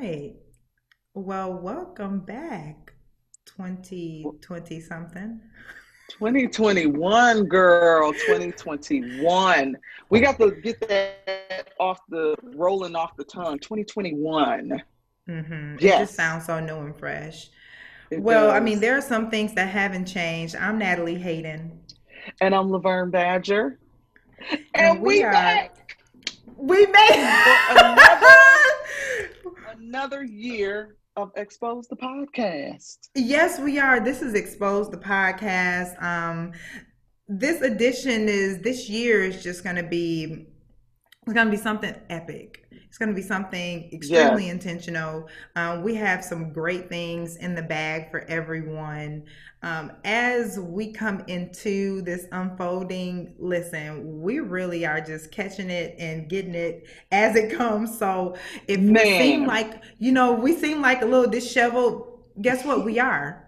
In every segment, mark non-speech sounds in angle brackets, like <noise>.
right. Well, welcome back, 2020 something. 2021, girl, 2021. We got to get that off the rolling off the tongue. 2021. Mm-hmm. Yes. It just sounds so new and fresh. It well, does. I mean, there are some things that haven't changed. I'm Natalie Hayden. And I'm Laverne Badger. And, and we, we are. Back. We made another, another year of Expose the Podcast. Yes, we are. This is Expose the Podcast. Um, this edition is this year is just going to be it's going to be something epic. It's going to be something extremely yes. intentional. Um, we have some great things in the bag for everyone. Um, as we come into this unfolding, listen, we really are just catching it and getting it as it comes. So if Man. we seem like, you know, we seem like a little disheveled, guess what? We are.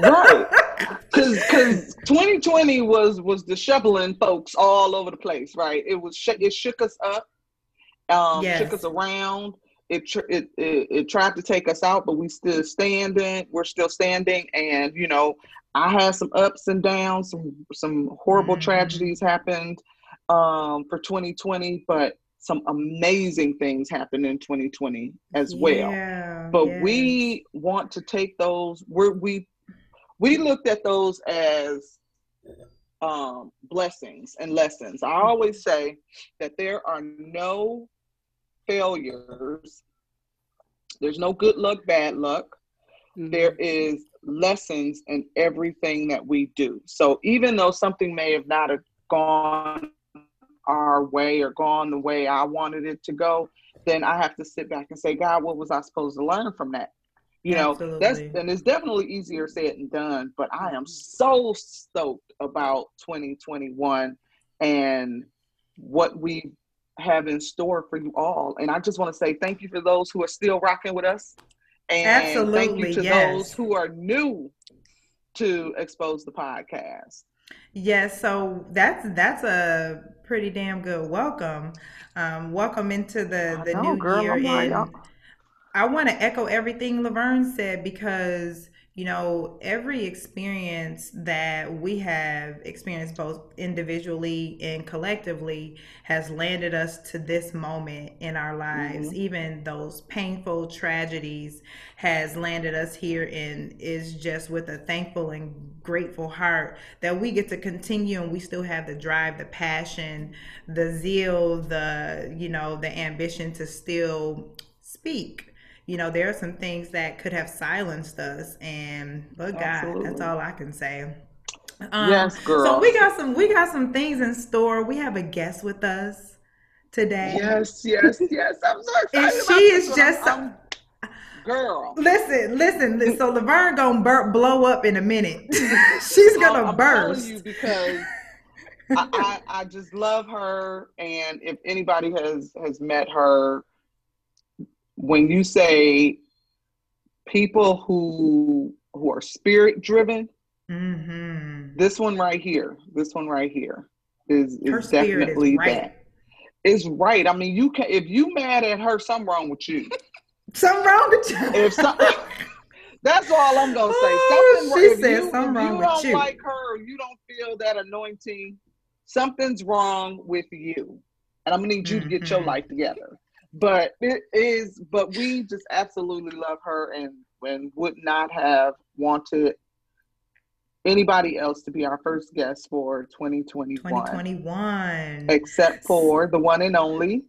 right. <laughs> Cause, cause 2020 was was disheveling folks all over the place, right? It was it shook us up, um, yes. shook us around. It, it, it it tried to take us out, but we still standing. We're still standing, and you know, I had some ups and downs. Some some horrible mm-hmm. tragedies happened um, for 2020, but some amazing things happened in 2020 as yeah, well. But yes. we want to take those. We're, we we looked at those as um, blessings and lessons. I always say that there are no failures. There's no good luck, bad luck. Mm-hmm. There is lessons in everything that we do. So even though something may have not have gone our way or gone the way I wanted it to go, then I have to sit back and say, God, what was I supposed to learn from that? You know, Absolutely. that's and it's definitely easier said than done, but I am so stoked about 2021 and what we have in store for you all. And I just want to say thank you for those who are still rocking with us. And Absolutely, thank you to yes. those who are new to expose the podcast. Yes, so that's that's a pretty damn good welcome. Um, welcome into the the know, new girl, year. And I want to echo everything Laverne said because you know, every experience that we have experienced both individually and collectively has landed us to this moment in our lives. Mm-hmm. Even those painful tragedies has landed us here and is just with a thankful and grateful heart that we get to continue and we still have the drive, the passion, the zeal, the, you know, the ambition to still speak you know, there are some things that could have silenced us, and but God, Absolutely. that's all I can say. Um, yes, girl. So we got some we got some things in store. We have a guest with us today. Yes, yes, yes. I'm so <laughs> excited. And she is just some girl. Listen, listen. So Laverne gonna bur- blow up in a minute. <laughs> She's gonna I'm burst. you because I, I, I just love her, and if anybody has has met her, when you say people who who are spirit driven, mm-hmm. this one right here, this one right here is is definitely is right. that. Is right. I mean, you can if you mad at her, something wrong with you. <laughs> something wrong with you. If some, <laughs> that's all I'm gonna say. Oh, something, she if said you, something wrong you with you. don't like her, you don't feel that anointing. Something's wrong with you, and I'm gonna need you mm-hmm. to get your mm-hmm. life together but it is but we just absolutely love her and and would not have wanted anybody else to be our first guest for 2021 2021 except for the one and only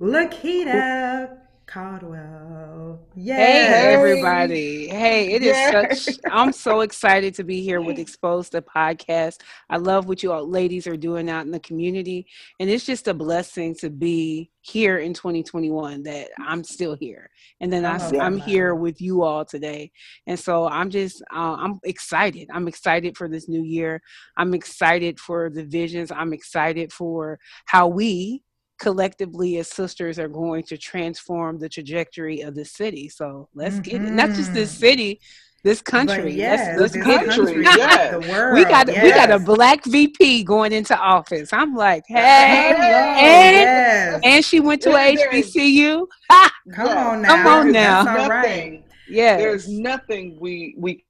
lakita Caldwell. Yay. Hey, everybody. Hey, it is such, <laughs> I'm so excited to be here with Exposed the podcast. I love what you all ladies are doing out in the community. And it's just a blessing to be here in 2021 that I'm still here. And then I, oh, I'm here with you all today. And so I'm just, uh, I'm excited. I'm excited for this new year. I'm excited for the visions. I'm excited for how we collectively as sisters are going to transform the trajectory of the city. So let's mm-hmm. get it. Not just this mm-hmm. city, This country, yes, this, this country, country yes. <laughs> the world. We got yes. we got a black VP going into office. I'm like, hey, Hello, and yes. and she went to HBCU. <laughs> Come on now, come on now. That's all right. Yeah, there's nothing we we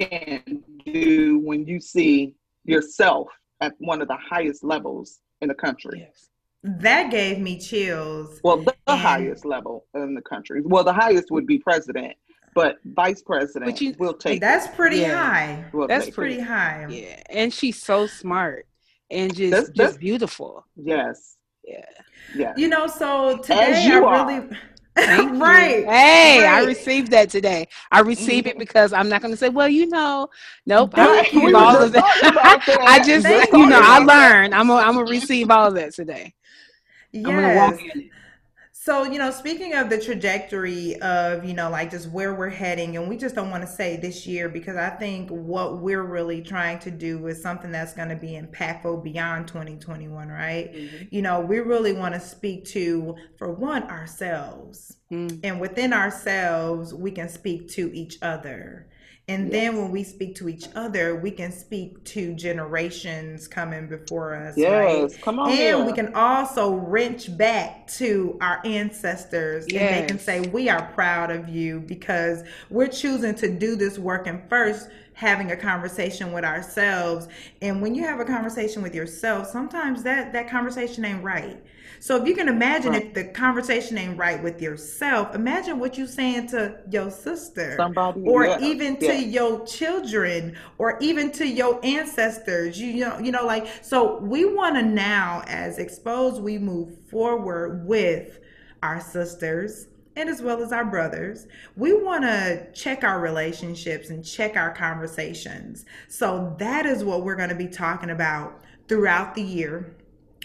can do when you see yourself at one of the highest levels in the country. Yes. That gave me chills. Well, the, the highest level in the country. Well, the highest would be president, but vice president you, will take. That's pretty yeah. high. We'll that's pretty it. high. Yeah, and she's so smart and just that's, just that's, beautiful. Yes. Yeah. Yeah. You know, so today I really. <laughs> right. Hey, right. I received that today. I received mm-hmm. it because I'm not going to say, well, you know, nope. I receive all of that. <laughs> I just, you know, I learned. I'm I'm gonna receive all of that today. Yes. So, you know, speaking of the trajectory of, you know, like just where we're heading, and we just don't want to say this year because I think what we're really trying to do is something that's going to be impactful beyond 2021, right? Mm-hmm. You know, we really want to speak to, for one, ourselves. Mm-hmm. And within ourselves, we can speak to each other. And yes. then when we speak to each other, we can speak to generations coming before us. Yes, right? come on. And here. we can also wrench back to our ancestors yes. and they can say, We are proud of you because we're choosing to do this work and first having a conversation with ourselves. And when you have a conversation with yourself, sometimes that that conversation ain't right. So if you can imagine right. if the conversation ain't right with yourself, imagine what you're saying to your sister, somebody, or yeah. even to your children, or even to your ancestors. You, you know, you know, like so. We want to now, as exposed, we move forward with our sisters and as well as our brothers, we want to check our relationships and check our conversations. So that is what we're going to be talking about throughout the year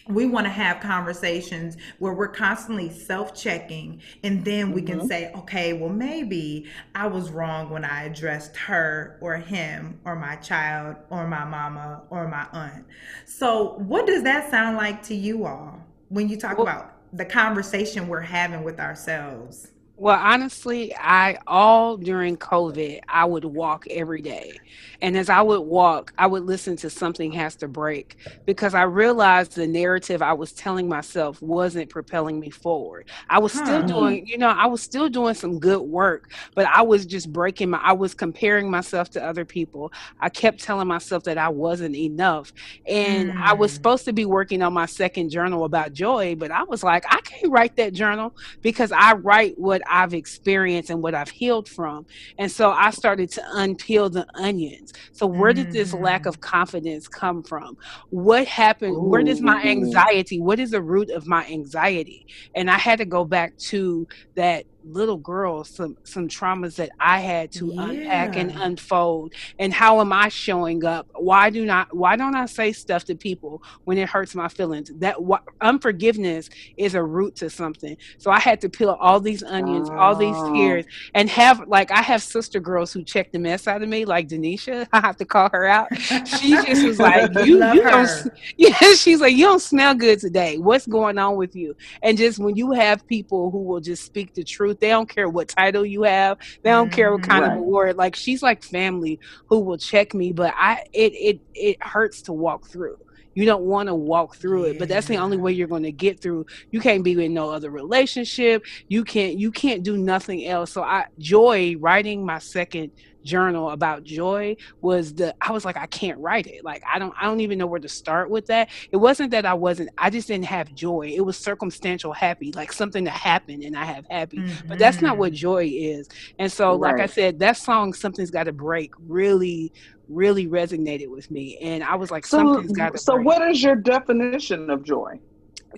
we want to have conversations where we're constantly self-checking and then we mm-hmm. can say okay well maybe i was wrong when i addressed her or him or my child or my mama or my aunt so what does that sound like to you all when you talk well, about the conversation we're having with ourselves well, honestly, I all during COVID, I would walk every day. And as I would walk, I would listen to Something Has to Break because I realized the narrative I was telling myself wasn't propelling me forward. I was still huh. doing, you know, I was still doing some good work, but I was just breaking my, I was comparing myself to other people. I kept telling myself that I wasn't enough. And mm. I was hmm. supposed to be working on my second journal about joy, but I was like, I can't write that journal because I write what I've experienced and what I've healed from. And so I started to unpeel the onions. So where did this lack of mm. confidence come from? What happened? Ooh. Where does my anxiety? What is the root of my anxiety? And I had to go back to that little girl some some traumas that I had to yeah. unpack and unfold and how am I showing up why do not why don't I say stuff to people when it hurts my feelings that wh- unforgiveness is a root to something so I had to peel all these onions oh. all these oh. tears and have like I have sister girls who check the mess out of me like Denisha <laughs> I have to call her out she just was <laughs> like you you don't <laughs> yeah she's like you don't smell good today what's going on with you and just when you have people who will just speak the truth they don't care what title you have. They don't mm-hmm. care what kind right. of award. Like she's like family who will check me, but I it it it hurts to walk through. You don't want to walk through it, but that's the only way you're going to get through. You can't be in no other relationship. You can't you can't do nothing else. So I joy writing my second journal about joy was the I was like I can't write it. Like I don't I don't even know where to start with that. It wasn't that I wasn't I just didn't have joy. It was circumstantial happy, like something that happened and I have happy. Mm-hmm. But that's not what mm-hmm. joy is. And so right. like I said, that song something's got to break really really resonated with me and I was like so, something's got to So break. what is your definition of joy?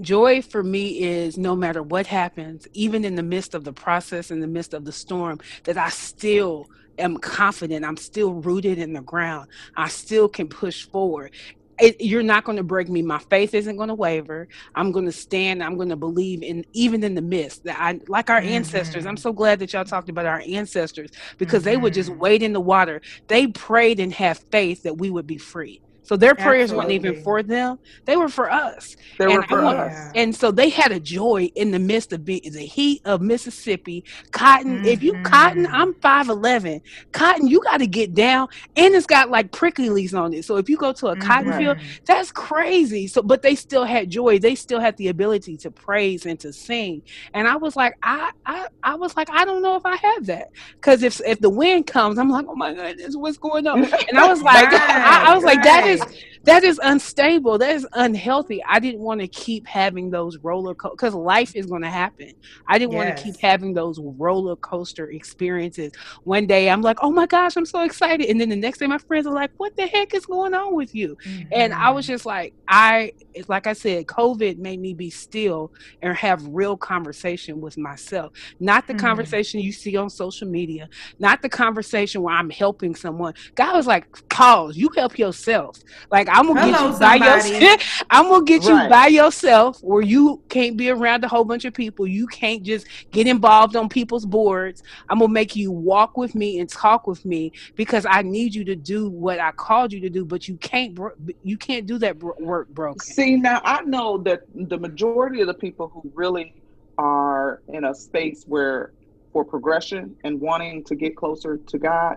Joy for me is no matter what happens even in the midst of the process in the midst of the storm that i still am confident. I'm still rooted in the ground. I still can push forward. It, you're not going to break me. My faith isn't going to waver. I'm going to stand. I'm going to believe in even in the midst that I like our mm-hmm. ancestors. I'm mm-hmm. so glad that y'all talked about our ancestors because mm-hmm. they would just mm-hmm. wade in the water. They prayed and have faith that we would be free. So their prayers Absolutely. weren't even for them; they were for us. They and were for want, us. And so they had a joy in the midst of the heat of Mississippi. Cotton, mm-hmm. if you cotton, mm-hmm. I'm five eleven. Cotton, you got to get down, and it's got like prickly leaves on it. So if you go to a mm-hmm. cotton field, that's crazy. So, but they still had joy. They still had the ability to praise and to sing. And I was like, I, I, I was like, I don't know if I have that because if if the wind comes, I'm like, oh my goodness, what's going on? <laughs> And I was like, right, <laughs> I, I, was right. like, that is because that is unstable. That is unhealthy. I didn't want to keep having those roller coaster because life is going to happen. I didn't yes. want to keep having those roller coaster experiences. One day I'm like, oh my gosh, I'm so excited, and then the next day my friends are like, what the heck is going on with you? Mm-hmm. And I was just like, I like I said, COVID made me be still and have real conversation with myself, not the mm-hmm. conversation you see on social media, not the conversation where I'm helping someone. God was like, pause. You help yourself. Like I'm gonna Hello, get you somebody. by yourself. I'm gonna get right. you by yourself, where you can't be around a whole bunch of people. You can't just get involved on people's boards. I'm gonna make you walk with me and talk with me because I need you to do what I called you to do. But you can't. You can't do that work broken. See now, I know that the majority of the people who really are in a space where for progression and wanting to get closer to God,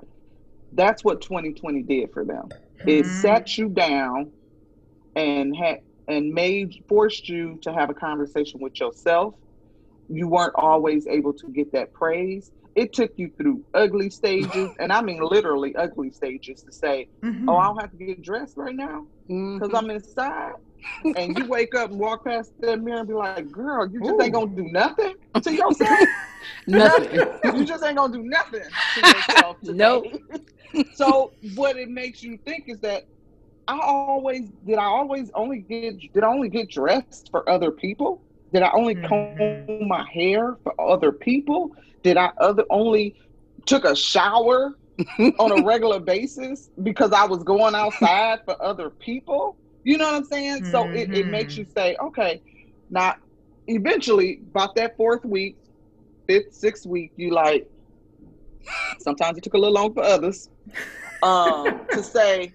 that's what 2020 did for them. Mm-hmm. It sat you down and had and made forced you to have a conversation with yourself. You weren't always able to get that praise. It took you through ugly stages, <laughs> and I mean literally ugly stages to say, mm-hmm. "Oh, I don't have to get dressed right now because mm-hmm. I'm inside." <laughs> and you wake up and walk past that mirror and be like, girl, you just Ooh. ain't gonna do nothing to yourself. <laughs> nothing. <laughs> you just ain't gonna do nothing to yourself. Nope. so what it makes you think is that I always did I always only get did I only get dressed for other people? Did I only mm-hmm. comb my hair for other people? Did I other only took a shower on a regular basis because I was going outside for other people? You know what I'm saying? Mm-hmm. So it, it makes you say, okay, now eventually about that fourth week, fifth, sixth week, you like sometimes it took a little long for others <laughs> um, to say,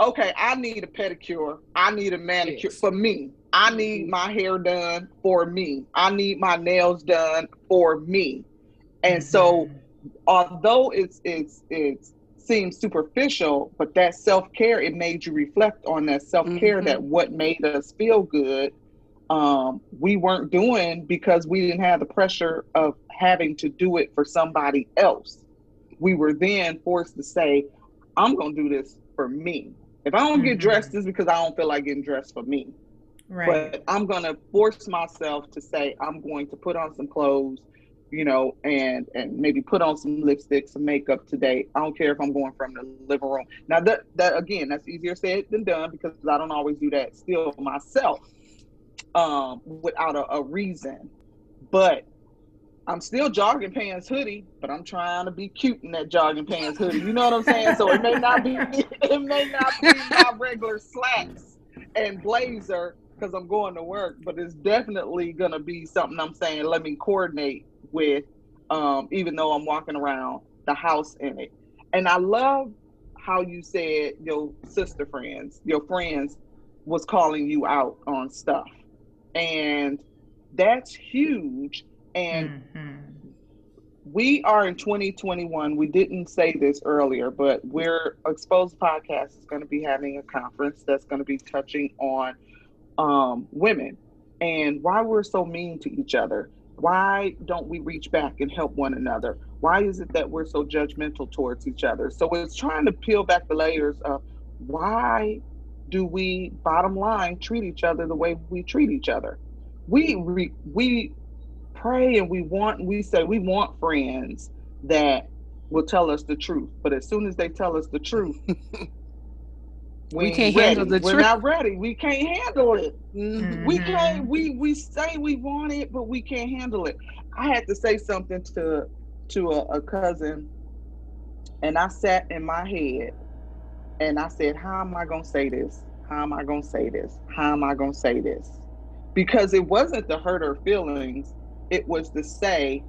okay, I need a pedicure. I need a manicure yes. for me. I need mm-hmm. my hair done for me. I need my nails done for me. And mm-hmm. so although it's it's it's seems superficial, but that self care, it made you reflect on that self care mm-hmm. that what made us feel good, um, we weren't doing because we didn't have the pressure of having to do it for somebody else. We were then forced to say, I'm going to do this for me. If I don't mm-hmm. get dressed, it's because I don't feel like getting dressed for me. Right. But I'm going to force myself to say, I'm going to put on some clothes you know, and and maybe put on some lipstick, some makeup today. I don't care if I'm going from the living room. Now that that again, that's easier said than done because I don't always do that still myself, um, without a, a reason. But I'm still jogging pants hoodie, but I'm trying to be cute in that jogging pants hoodie. You know what I'm saying? So it may not be <laughs> it may not be my regular slacks and blazer because I'm going to work, but it's definitely gonna be something I'm saying. Let me coordinate with, um, even though I'm walking around the house in it. And I love how you said your sister friends, your friends was calling you out on stuff. And that's huge. And mm-hmm. we are in 2021. We didn't say this earlier, but we're Exposed Podcast is going to be having a conference that's going to be touching on um, women and why we're so mean to each other why don't we reach back and help one another? Why is it that we're so judgmental towards each other? So it's trying to peel back the layers of why do we, bottom line, treat each other the way we treat each other? We we, we pray and we want, we say we want friends that will tell us the truth. But as soon as they tell us the truth, <laughs> we, we can't ready. handle the We're truth. not ready. We can't handle it. Mm-hmm. We can't. We we say we want it, but we can't handle it. I had to say something to to a, a cousin, and I sat in my head, and I said, "How am I gonna say this? How am I gonna say this? How am I gonna say this?" Because it wasn't to hurt her feelings. It was to say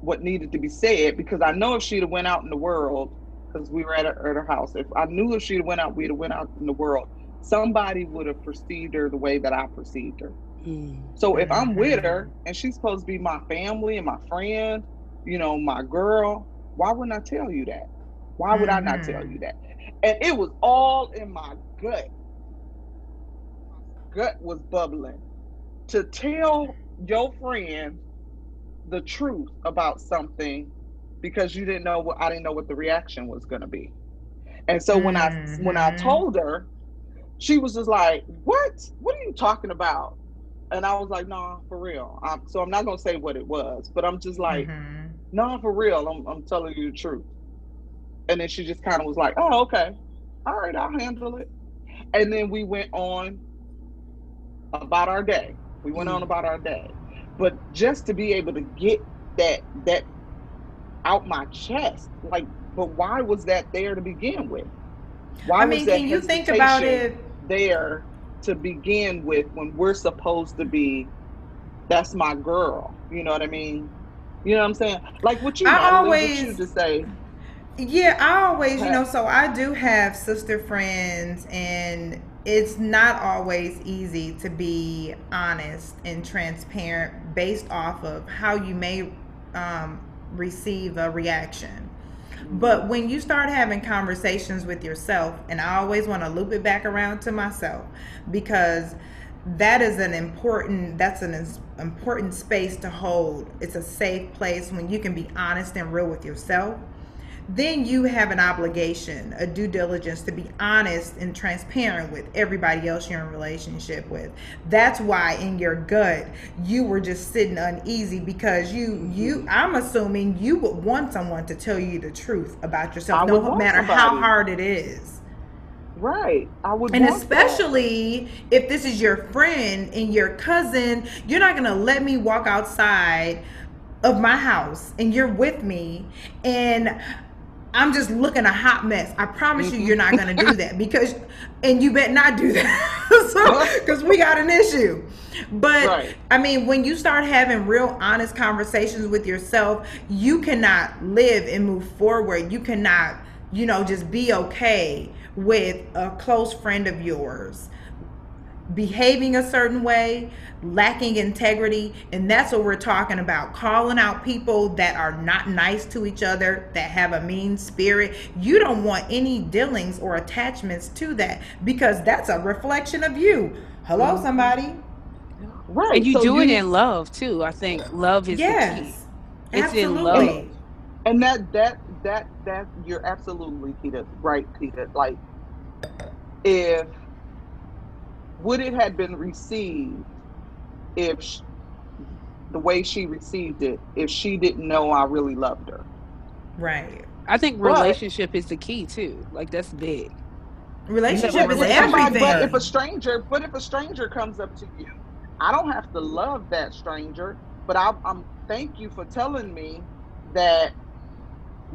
what needed to be said. Because I know if she'd have went out in the world because we were at her, at her house. If I knew if she'd went out, we'd have went out in the world. Somebody would have perceived her the way that I perceived her. Mm. So if I'm with her mm-hmm. and she's supposed to be my family and my friend, you know, my girl, why wouldn't I tell you that? Why would mm-hmm. I not tell mm-hmm. you that? And it was all in my gut. My gut was bubbling to tell your friend the truth about something because you didn't know what I didn't know what the reaction was going to be. And so when mm-hmm. I when I mm-hmm. told her, she was just like, "What? What are you talking about?" And I was like, "No, nah, for real." I'm, so I'm not gonna say what it was, but I'm just like, mm-hmm. "No, nah, for real. I'm I'm telling you the truth." And then she just kind of was like, "Oh, okay, all right, I'll handle it." And then we went on about our day. We went mm-hmm. on about our day, but just to be able to get that that out my chest. Like, but why was that there to begin with? Why I mean, can you think about it there to begin with when we're supposed to be? That's my girl. You know what I mean? You know what I'm saying? Like what you, I always what you to say. Yeah, I always, you know, so I do have sister friends, and it's not always easy to be honest and transparent based off of how you may um, receive a reaction. Mm-hmm. But when you start having conversations with yourself, and I always want to loop it back around to myself because that is an important that's an important space to hold. It's a safe place when you can be honest and real with yourself then you have an obligation, a due diligence to be honest and transparent with everybody else you're in relationship with. That's why in your gut you were just sitting uneasy because you you mm-hmm. I'm assuming you would want someone to tell you the truth about yourself, no matter somebody. how hard it is. Right. I would And especially that. if this is your friend and your cousin, you're not gonna let me walk outside of my house and you're with me and I'm just looking a hot mess. I promise mm-hmm. you, you're not going to do that because, and you bet not do that. <laughs> so, because we got an issue. But right. I mean, when you start having real honest conversations with yourself, you cannot live and move forward. You cannot, you know, just be okay with a close friend of yours behaving a certain way, lacking integrity, and that's what we're talking about. Calling out people that are not nice to each other, that have a mean spirit. You don't want any dealings or attachments to that because that's a reflection of you. Hello, mm-hmm. somebody. Right. And you so do you, it in love too. I think love is yes, the key. It's absolutely. in love. And that that that that you're absolutely Peter, right, Peter. Like if would it have been received if she, the way she received it if she didn't know I really loved her? Right. I think relationship but, is the key too. Like that's big. Relationship is everything. But if a stranger, but if a stranger comes up to you, I don't have to love that stranger, but I, am thank you for telling me that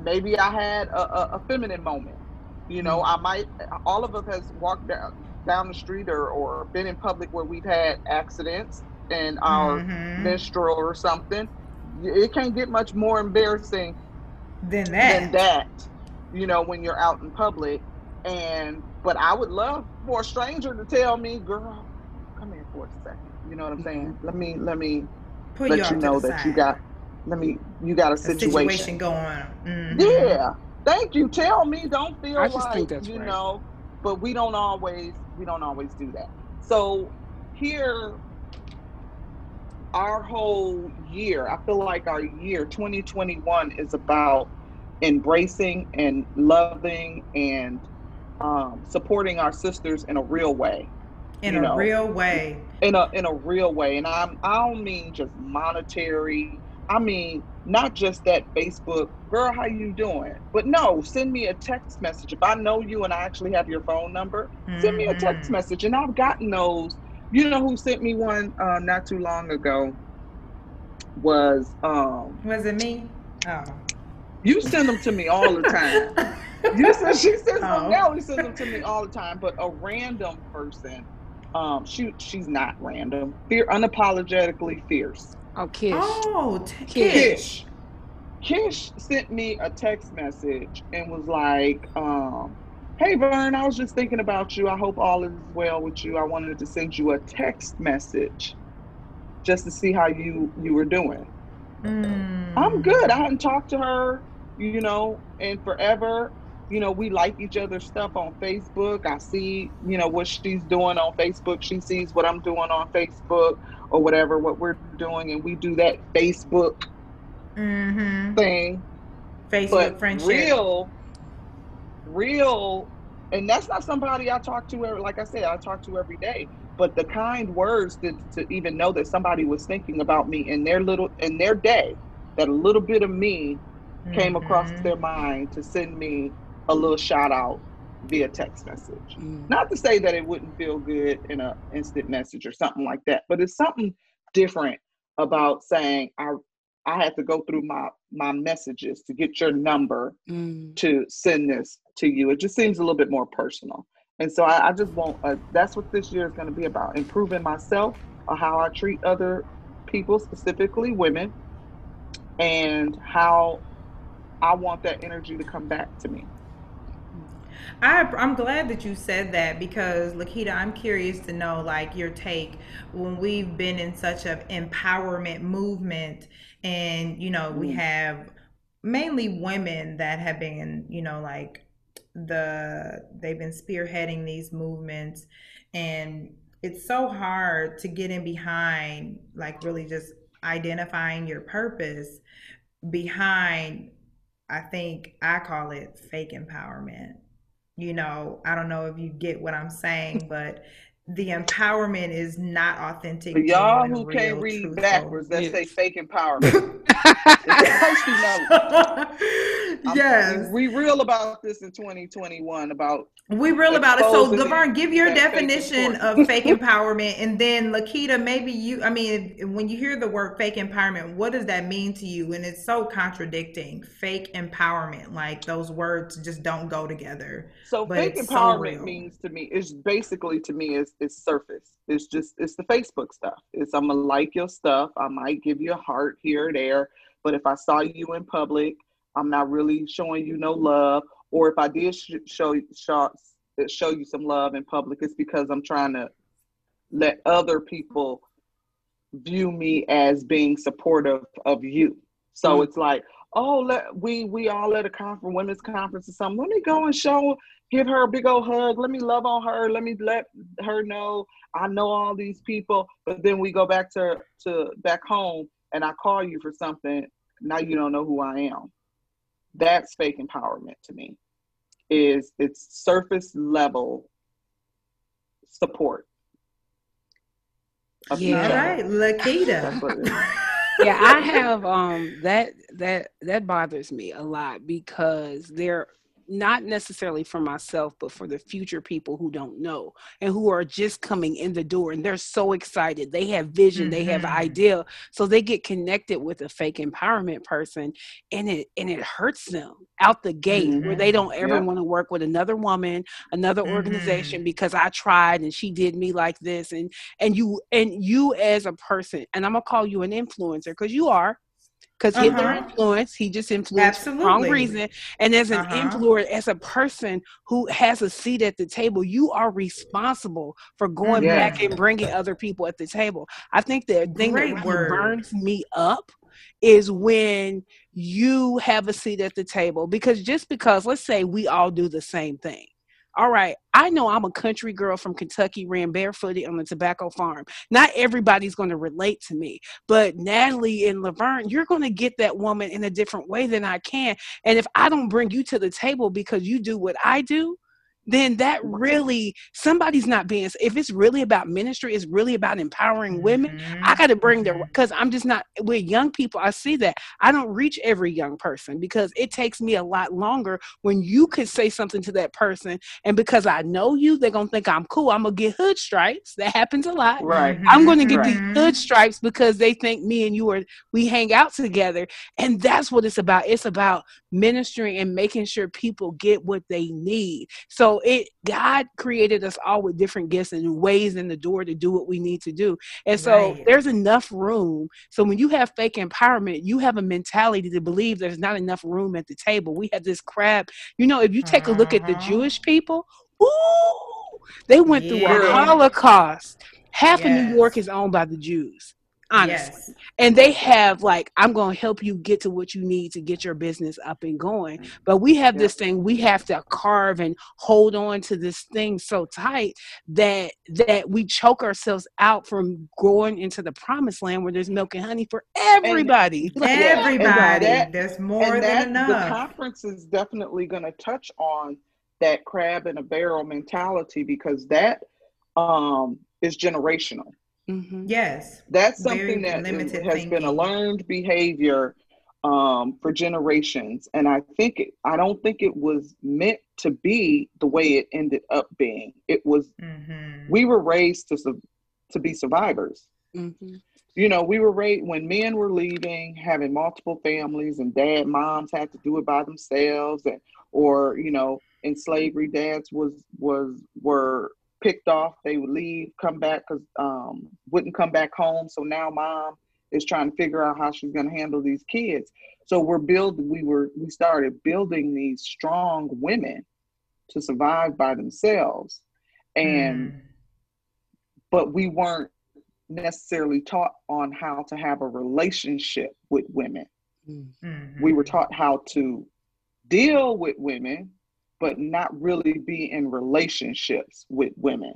maybe I had a, a, a feminine moment. You know, mm-hmm. I might. All of us has walked down down the street or, or been in public where we've had accidents and our mm-hmm. menstrual or something, it can't get much more embarrassing than that. Than that, you know, when you're out in public. And but I would love for a stranger to tell me, "Girl, come here for a second. You know what I'm saying? Mm-hmm. Let me let me Put let you, you know that side. you got let me you got a, a situation. situation going on. Mm-hmm. Yeah. Thank you. Tell me. Don't feel I like you right. know. But we don't always we don't always do that. So here, our whole year, I feel like our year 2021 is about embracing and loving and um, supporting our sisters in a real way. In a know, real way. In a in a real way, and I'm I don't mean just monetary I mean, not just that Facebook, girl, how you doing? But no, send me a text message. If I know you and I actually have your phone number, mm-hmm. send me a text mm-hmm. message. And I've gotten those. You know who sent me one uh, not too long ago? Was um Was it me? Oh. You send them to me all the time. <laughs> you said she sends oh. them now. She sends them to me all the time. But a random person, um, she she's not random. Fear unapologetically fierce. Oh, Kish. Oh, t- Kish. Kish. Kish sent me a text message and was like, um, Hey Vern, I was just thinking about you. I hope all is well with you. I wanted to send you a text message just to see how you you were doing. Mm. I'm good. I hadn't talked to her, you know, in forever. You know, we like each other's stuff on Facebook. I see, you know, what she's doing on Facebook. She sees what I'm doing on Facebook or whatever, what we're doing, and we do that Facebook mm-hmm. thing. Facebook but friendship. Real, real, and that's not somebody I talk to. Like I said, I talk to every day. But the kind words to, to even know that somebody was thinking about me in their little in their day, that a little bit of me mm-hmm. came across their mind to send me a little shout out via text message. Mm. Not to say that it wouldn't feel good in an instant message or something like that, but it's something different about saying I I had to go through my my messages to get your number mm. to send this to you. It just seems a little bit more personal. And so I, I just want uh, that's what this year is going to be about improving myself or how I treat other people, specifically women, and how I want that energy to come back to me. I, I'm glad that you said that because Lakita, I'm curious to know like your take when we've been in such an empowerment movement, and you know we mm. have mainly women that have been you know like the they've been spearheading these movements and it's so hard to get in behind like really just identifying your purpose behind i think i call it fake empowerment you know, I don't know if you get what I'm saying, but the empowerment is not authentic. For y'all who can't read truthful. backwards, that's yes. say fake empowerment. <laughs> <laughs> yes, we, we real about this in 2021 about we real about it. So Laverne, give your definition of fake <laughs> empowerment, and then Lakita, maybe you. I mean, when you hear the word fake empowerment, what does that mean to you? And it's so contradicting. Fake empowerment, like those words just don't go together. So fake empowerment so means to me is basically to me is is surface. It's just it's the Facebook stuff. It's I'm gonna like your stuff. I might give you a heart here or there, but if I saw you in public, I'm not really showing you no love or if I did sh- show show show you some love in public, it's because I'm trying to let other people view me as being supportive of you. So mm it's like, oh, let we we all at a conference, women's conference or something. Let me go and show, give her a big old hug. Let me love on her. Let me let her know I know all these people. But then we go back to to back home, and I call you for something. Now you don't know who I am. That's fake empowerment to me. Is it's surface level support. Yeah, right, Lakita. <laughs> yeah, I have um that that that bothers me a lot because there not necessarily for myself, but for the future people who don't know and who are just coming in the door and they're so excited. They have vision, mm-hmm. they have mm-hmm. idea. So they get connected with a fake empowerment person and it and it hurts them out the gate mm-hmm. where they don't ever yep. want to work with another woman, another mm-hmm. organization because I tried and she did me like this. And and you and you as a person, and I'm gonna call you an influencer because you are because uh-huh. Hitler influenced. He just influenced Absolutely. for wrong reason. And as an uh-huh. influencer, as a person who has a seat at the table, you are responsible for going yeah. back and bringing other people at the table. I think the thing Great that really burns me up is when you have a seat at the table because just because let's say we all do the same thing all right, I know I'm a country girl from Kentucky, ran barefooted on the tobacco farm. Not everybody's going to relate to me, but Natalie and Laverne, you're going to get that woman in a different way than I can. And if I don't bring you to the table because you do what I do, then that really somebody's not being if it's really about ministry it's really about empowering women mm-hmm. i got to bring the because mm-hmm. i'm just not with young people i see that i don't reach every young person because it takes me a lot longer when you can say something to that person and because i know you they're gonna think i'm cool i'm gonna get hood stripes that happens a lot right i'm gonna get right. these hood stripes because they think me and you are we hang out together and that's what it's about it's about ministering and making sure people get what they need so know, it God created us all with different gifts and ways in the door to do what we need to do. And so right. there's enough room. So when you have fake empowerment, you have a mentality to believe there's not enough room at the table. We have this crab. You know, if you take a look at the uh-huh. Jewish people, ooh, they went yeah. through a Holocaust. Half yes. of New York is owned by the Jews honestly. Yes. And they have like, I'm going to help you get to what you need to get your business up and going. But we have this thing we have to carve and hold on to this thing so tight that that we choke ourselves out from growing into the promised land where there's milk and honey for <laughs> everybody. And, everybody. That, There's more than that, enough. The conference is definitely going to touch on that crab in a barrel mentality because that um, is generational Mm-hmm. Yes. That's something Very that is, has thinking. been a learned behavior um, for generations. And I think, it, I don't think it was meant to be the way it ended up being. It was, mm-hmm. we were raised to, to be survivors. Mm-hmm. You know, we were raised when men were leaving, having multiple families, and dad, moms had to do it by themselves, and or you know, in slavery, dads was was were picked off. They would leave, come back because um, wouldn't come back home. So now mom is trying to figure out how she's going to handle these kids. So we're building. We were we started building these strong women to survive by themselves, and mm. but we weren't necessarily taught on how to have a relationship with women. Mm-hmm. We were taught how to deal with women but not really be in relationships with women.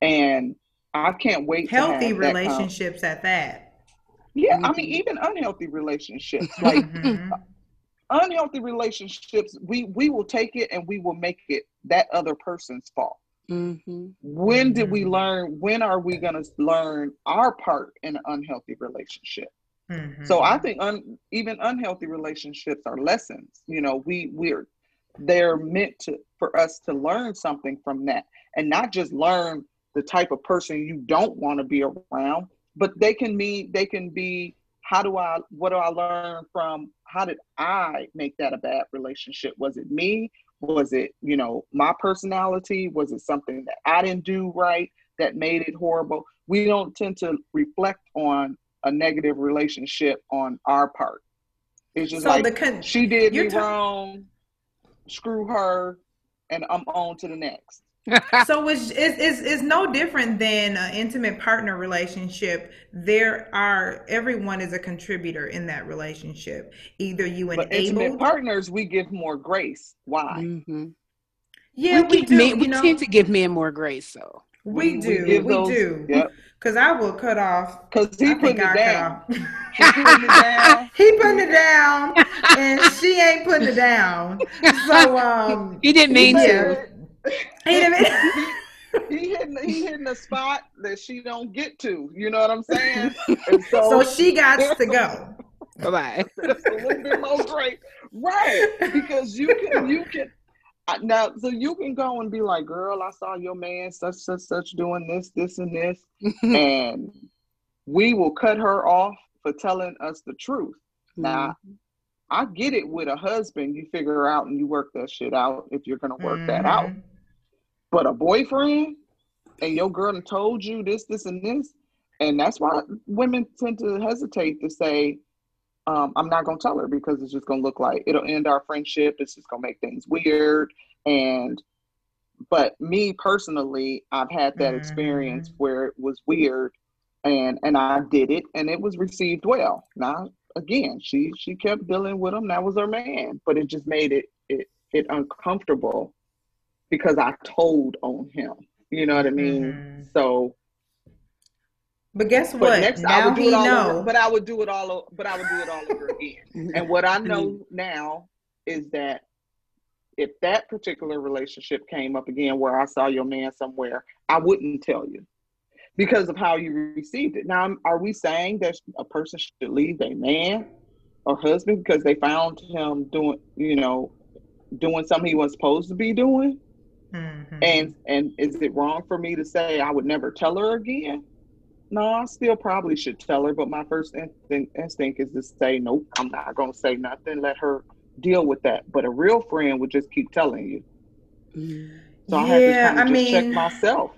And I can't wait healthy relationships at that. Yeah, mm-hmm. I mean, even unhealthy relationships, <laughs> like mm-hmm. unhealthy relationships, we we will take it and we will make it that other person's fault. Mm-hmm. When did we mm-hmm. learn? When are we going to learn our part in an unhealthy relationship? Mm-hmm. So I think un, even unhealthy relationships are lessons. You know, we we're they're meant to for us to learn something from that. And not just learn the type of person you don't want to be around but they can mean they can be how do i what do i learn from how did i make that a bad relationship? Was it me? Was it you know my personality? Was it something that i didn't do right that made it horrible? We don't tend to reflect on a negative relationship on our part. It's just so like con- she did me ta- wrong screw her, and I'm on to the next. <laughs> so it's, it's, it's, it's, no different than an intimate partner relationship. There are everyone is a contributor in that relationship. Either you but enable intimate partners, we give more grace. Why? Mm-hmm. Yeah, we, we do. Men, we know, tend to give men more grace, though. We, we do. We, we those, do. Yep. Cause I will cut off. Cause he put it down. he putting it down. <laughs> he putting it down, and she ain't putting it down. So um, <laughs> he didn't mean he to. He didn't. Mean- <laughs> he hitting he hitting a spot that she don't get to. You know what I'm saying? So, so, she got to go. Bye bye. A little bit more great, right? Because you can you can now so you can go and be like girl i saw your man such such such doing this this and this <laughs> and we will cut her off for telling us the truth mm-hmm. now i get it with a husband you figure out and you work that shit out if you're gonna work mm-hmm. that out mm-hmm. but a boyfriend and your girl told you this this and this and that's why women tend to hesitate to say um, I'm not gonna tell her because it's just gonna look like it'll end our friendship. It's just gonna make things weird. And but me personally, I've had that mm-hmm. experience where it was weird and and I did it and it was received well. Now again, she she kept dealing with him. That was her man, but it just made it it it uncomfortable because I told on him. You know what I mean? Mm-hmm. So but guess what? But next, now I would do it all know. Over, but I would do it all. But I would do it all over again. <laughs> and what I know now is that if that particular relationship came up again, where I saw your man somewhere, I wouldn't tell you because of how you received it. Now, are we saying that a person should leave their man or husband because they found him doing, you know, doing something he was supposed to be doing? Mm-hmm. And and is it wrong for me to say I would never tell her again? No, I still probably should tell her, but my first instinct, instinct is to say, nope, I'm not going to say nothing. Let her deal with that. But a real friend would just keep telling you. So yeah, I had to kind of I mean, check myself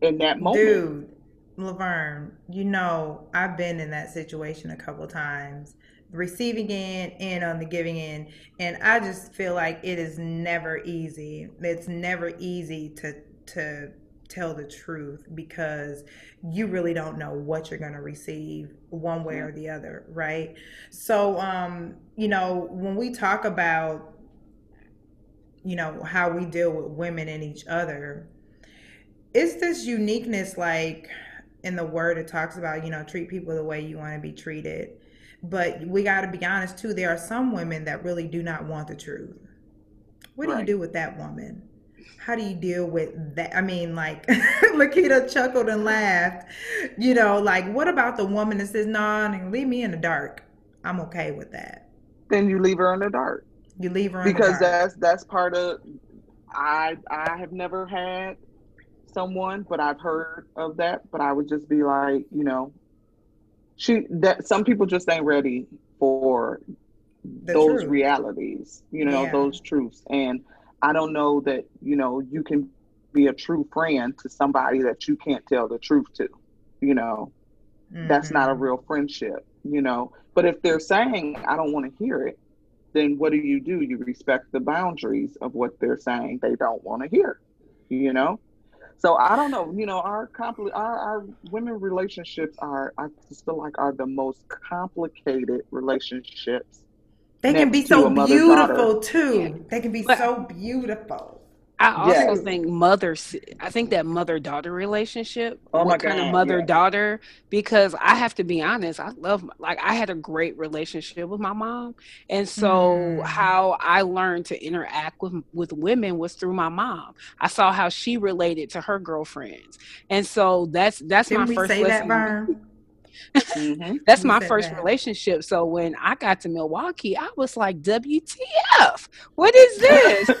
in that moment. Dude, Laverne, you know, I've been in that situation a couple times, receiving end and on the giving end, and I just feel like it is never easy. It's never easy to to tell the truth because you really don't know what you're going to receive one way or the other, right? So, um, you know, when we talk about you know how we deal with women and each other, is this uniqueness like in the word it talks about you know treat people the way you want to be treated. But we got to be honest too there are some women that really do not want the truth. What do you do with that woman how do you deal with that i mean like <laughs> lakita chuckled and laughed you know like what about the woman that says no nah, leave me in the dark i'm okay with that then you leave her in the dark you leave her because that's that's part of i i have never had someone, but I've heard of that. But I would just be like, you know, she that some people just ain't ready for the those truth. realities, you know, yeah. those truths. And I don't know that, you know, you can be a true friend to somebody that you can't tell the truth to, you know. Mm-hmm. That's not a mm-hmm. real friendship, you know. But if they're saying, I don't want to hear it, then what do you do? You respect the boundaries of what they're saying they don't want to hear, you know? So I don't know. You know, our compli- our, our women relationships are I just feel like are the most complicated relationships. They can be so beautiful too. They can be but, so beautiful. I also yes. think mother. I think that mother daughter relationship. Oh what kind God, of mother daughter? Because I have to be honest. I love like I had a great relationship with my mom, and so mm. how I learned to interact with with women was through my mom. I saw how she related to her girlfriends, and so that's that's Didn't my first lesson. Mm-hmm. <laughs> That's my first that. relationship. So when I got to Milwaukee, I was like, WTF? What is this? <laughs> <laughs> like,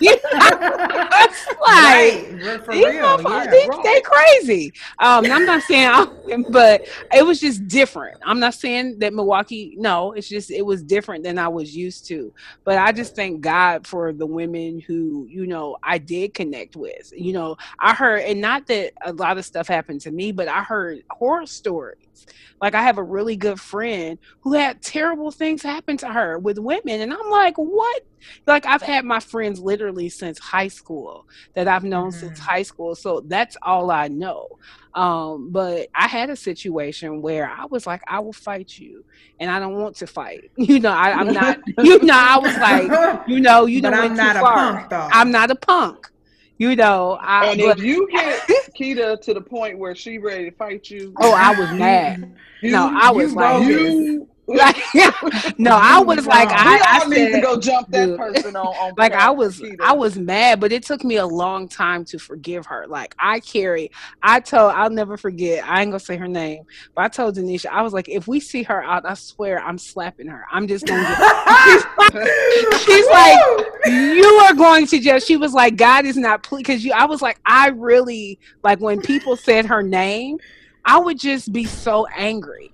right. these real, yeah, they, right. they crazy. Um, I'm not saying, but it was just different. I'm not saying that Milwaukee, no, it's just, it was different than I was used to. But I just thank God for the women who, you know, I did connect with. You know, I heard, and not that a lot of stuff happened to me, but I heard horror stories like I have a really good friend who had terrible things happen to her with women. And I'm like, what? Like I've had my friends literally since high school that I've known mm-hmm. since high school. So that's all I know. Um, but I had a situation where I was like, I will fight you, and I don't want to fight. <laughs> You know, I, am not. <laughs> You know, I was like, you know, you don't. I'm not a punk, though. I'm not a punk you know. I, and but, if you <laughs> hit Kita to the point where she ready to fight you, oh, I was <laughs> mad. You, no, I was like, you, like, <laughs> no, I oh was like, I, I need said, to go jump that dude, person on. on <laughs> like I was, I was mad, but it took me a long time to forgive her. Like I carry, I told, I'll never forget. I ain't gonna say her name, but I told Denisha, I was like, if we see her out, I swear I'm slapping her. I'm just gonna. Get, she's, <laughs> she's like, you are going to just. She was like, God is not pleased because you. I was like, I really like when people said her name. I would just be so angry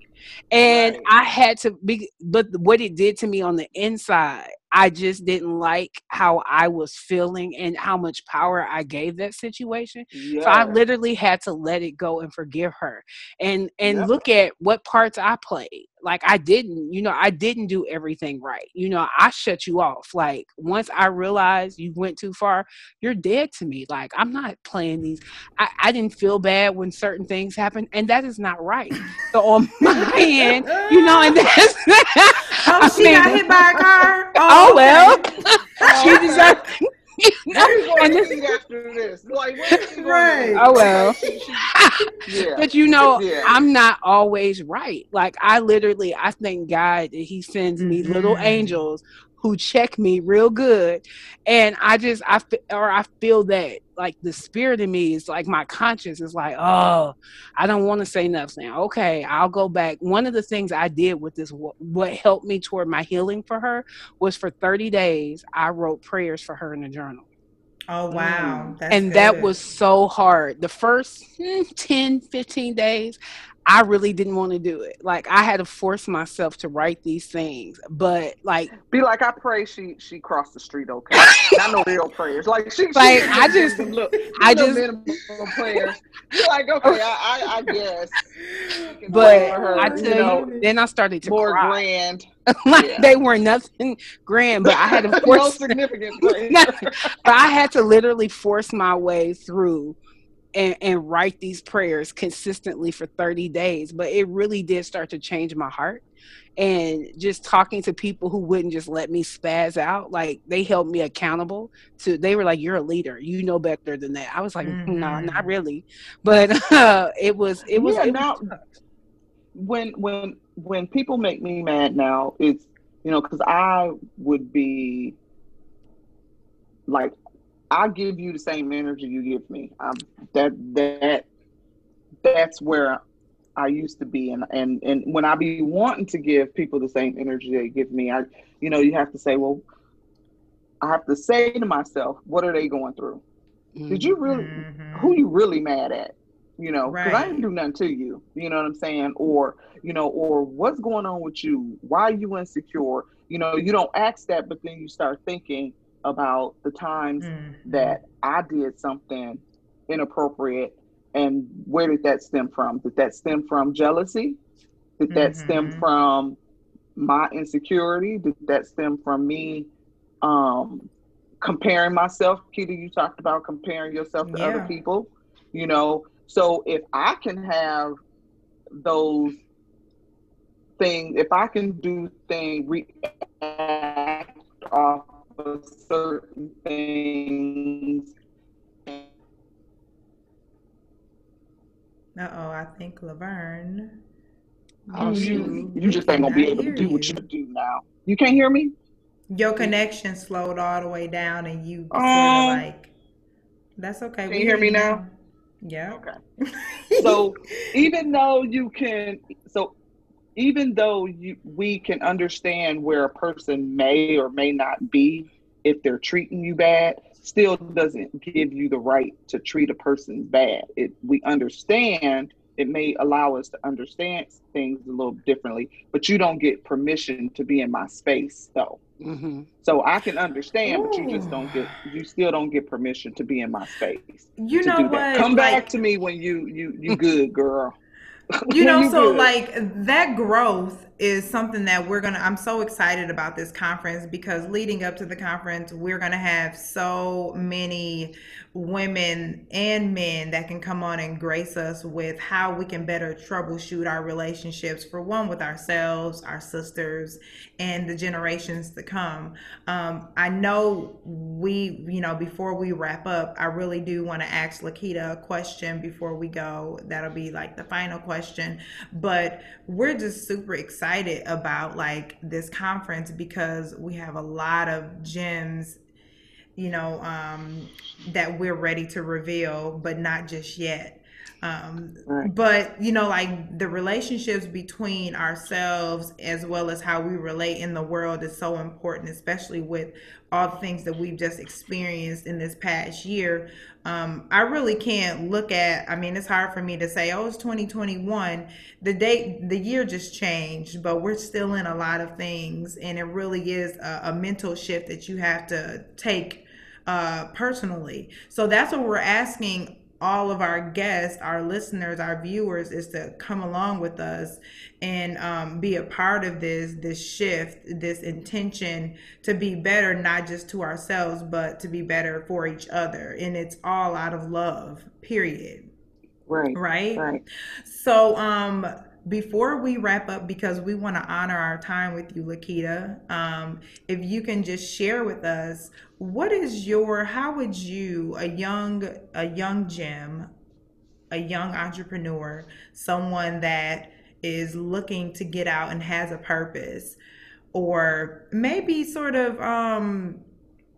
and right. I had to be, but what it did to me on the inside, I just didn't like how I was feeling and how much power I gave that situation. Yeah. So I literally had to let it go and forgive her and and yep. look at what parts I played like I didn't, you know, I didn't do everything right. You know, I shut you off. Like once I realized you went too far, you're dead to me. Like I'm not playing these. I, I didn't feel bad when certain things happened, and that is not right. So on <laughs> my end, you know, and <laughs> that's <laughs> oh, she got hit by a car. <laughs> Oh, oh well, she deserved <laughs> and this, after this. Like, right. Oh well. <laughs> yeah. But you know, yeah. I'm not always right. Like I literally, I thank God that He sends me mm-hmm. little angels who check me real good and i just i or i feel that like the spirit in me is like my conscience is like oh i don't want to say nothing okay i'll go back one of the things i did with this what helped me toward my healing for her was for 30 days i wrote prayers for her in a journal Oh wow. Mm. and good. that was so hard. The first hmm, 10, 15 days, I really didn't want to do it. Like I had to force myself to write these things, but like be like, I pray she she crossed the street okay. Not no real <laughs> prayers. Like she, like she I just look, <laughs> I just prayers. You're like okay, I I, I guess. But her, I tell you, know, then I started to more cry. grand. <laughs> like yeah. they were nothing grand, but I had to force no significant. but I had to literally force my way through and, and write these prayers consistently for 30 days. But it really did start to change my heart. And just talking to people who wouldn't just let me spaz out, like they held me accountable to, they were like, You're a leader, you know better than that. I was like, mm-hmm. No, not really. But <laughs> uh, it was, it was, yeah, it now, was when, when, when people make me mad now, it's, you know, because I would be like I give you the same energy you give me. Um, that that that's where I used to be, and and and when I be wanting to give people the same energy they give me, I you know you have to say, well, I have to say to myself, what are they going through? Mm-hmm. Did you really? Mm-hmm. Who you really mad at? You know, because right. I didn't do nothing to you. You know what I'm saying? Or you know, or what's going on with you? Why are you insecure? You know, you don't ask that, but then you start thinking about the times mm. that I did something inappropriate and where did that stem from? Did that stem from jealousy? Did that mm-hmm. stem from my insecurity? Did that stem from me um, comparing myself? Kita, you talked about comparing yourself to yeah. other people. You know, so if I can have those things, if I can do things, react off of certain things. Uh oh, I think Laverne. Oh, you, you just ain't gonna be able to do what you do now. You can't hear me? Your connection slowed all the way down, and you um, of like. That's okay. Can you hear me now? Yeah. Okay. <laughs> so even though you can, so even though you, we can understand where a person may or may not be if they're treating you bad still doesn't give you the right to treat a person bad it we understand it may allow us to understand things a little differently but you don't get permission to be in my space though mm-hmm. so i can understand Ooh. but you just don't get you still don't get permission to be in my space you know what come like, back to me when you you you <laughs> good girl <laughs> you know so like that growth is something that we're gonna i'm so excited about this conference because leading up to the conference we're gonna have so many women and men that can come on and grace us with how we can better troubleshoot our relationships for one with ourselves our sisters and the generations to come. Um, i know we you know before we wrap up i really do want to ask lakita a question before we go. That'll be like the final question. But we're just super excited about like this conference because we have a lot of gems you know, um, that we're ready to reveal, but not just yet. Um, right. But, you know, like the relationships between ourselves as well as how we relate in the world is so important, especially with all the things that we've just experienced in this past year. Um, I really can't look at, I mean, it's hard for me to say, oh, it's 2021. The date, the year just changed, but we're still in a lot of things. And it really is a, a mental shift that you have to take uh, personally. So that's what we're asking all of our guests, our listeners, our viewers is to come along with us and um, be a part of this this shift, this intention to be better, not just to ourselves, but to be better for each other. And it's all out of love. Period. Right. Right. Right. So um before we wrap up, because we want to honor our time with you, Lakita, um, if you can just share with us what is your how would you a young a young gem a young entrepreneur someone that is looking to get out and has a purpose? Or maybe sort of um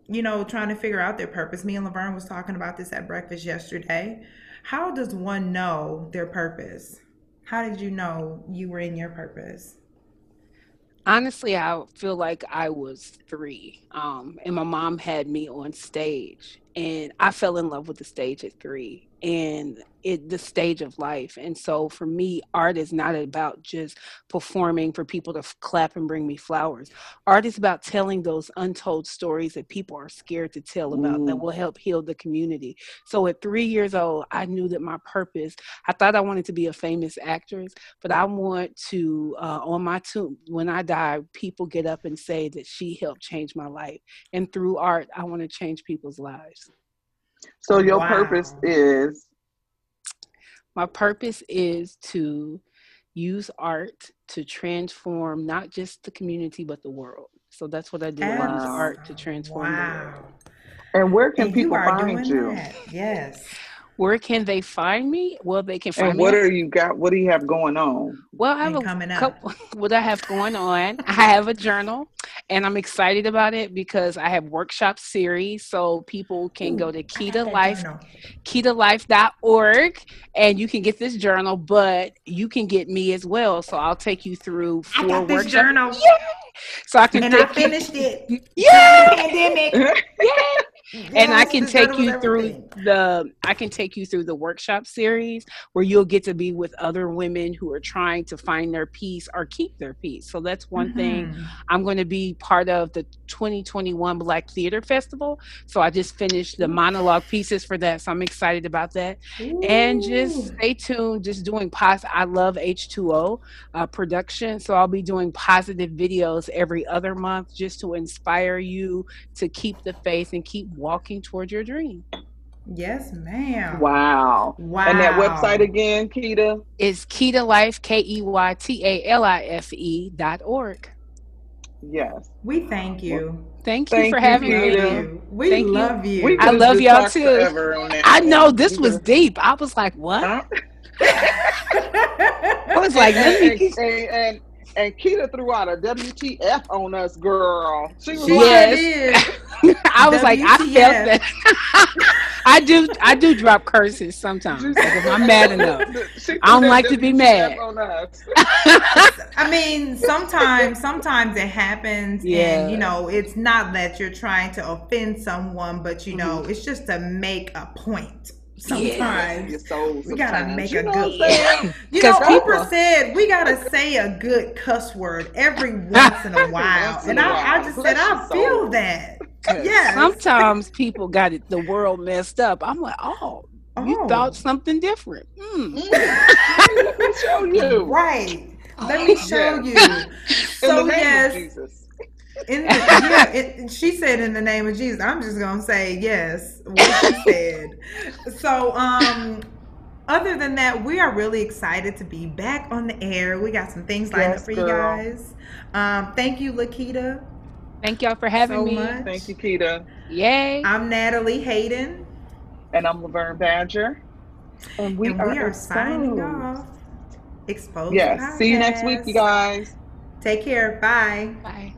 you know trying to figure out their purpose. Me and laverne was talking about this at breakfast yesterday. How does one know their purpose how did you know you were in your purpose? Honestly, I feel like I was three, um, and my mom had me on stage, and I fell in love with the stage at three and it the stage of life. And so for me, art is not about just performing for people to clap and bring me flowers. Art is about telling those untold stories that people are scared to tell about mm. that will help heal the community. So at three years old, I knew that my purpose. I thought I wanted to be a famous actress, but I want to uh, on my tomb when I die, people get up and say that she helped change my life. And through art, I want to change people's lives. So your wow. purpose is my purpose is to use art to transform not just the community but the world. So that's what I do. Wow. I use art to transform wow. the world. And where can and people you find you? That. Yes. Where can they find me? Well, they can find and what me. are you got? What do you have going on? Well, I have and a coming couple, <laughs> what I have going on. I have a journal, and I'm excited about it because I have workshop series, so people can Ooh, go to Keyta Life, KeytaLife.org, and you can get this journal. But you can get me as well. So I'll take you through four I got this workshops. journal. Yay! So I can and I finished it. <laughs> Yeah, pandemic. Yeah and I can take you through the I can take you through the workshop series where you'll get to be with other women who are trying to find their peace or keep their peace. So that's one mm-hmm. thing. I'm going to be part of the 2021 Black Theater Festival. So I just finished the monologue pieces for that. So I'm excited about that. Ooh. And just stay tuned. Just doing pos. I love H2O uh, production. So I'll be doing positive videos every other month just to inspire you to keep the faith and keep walking toward your dream. Yes, ma'am. Wow. Wow. And that website again, Keyta? Is Keyta Life, K E Y T A L I F E dot org. Yes. We thank you. Thank you thank for you, having Keyta. me. We thank love you. you. I love y'all too. I know this was deep. I was like, what? Huh? I was like, let. And, <laughs> and, and, and Keyta threw out a WTF on us, girl. She was she like, <laughs> <laughs> I was WTF. like, I felt that. <laughs> I do, I do drop curses sometimes. Like if I'm mad enough, I don't like to be mad. <laughs> I mean, sometimes, sometimes it happens, yeah. and you know, it's not that you're trying to offend someone, but you know, mm-hmm. it's just to make a point sometimes yeah. we gotta make you a good one. You know, Oprah said we gotta say a good cuss word every once in a while, and I, I, just Bless said I feel that. Yes. Sometimes people got it, the world messed up. I'm like, oh, oh. you thought something different. Mm. <laughs> Let me show you. Right. Let me show yeah. you. So yes in the, yeah, it, she said in the name of Jesus. I'm just gonna say yes. What she said. So, um, other than that, we are really excited to be back on the air. We got some things lined yes, up for girl. you guys. Um, thank you, Lakita. Thank y'all for having so me. Much. Thank you, Keyta. Yay. I'm Natalie Hayden. And I'm Laverne Badger. And we, and are, we are signing off. Exposed. Yes. See you next week, you guys. Take care. Bye. Bye.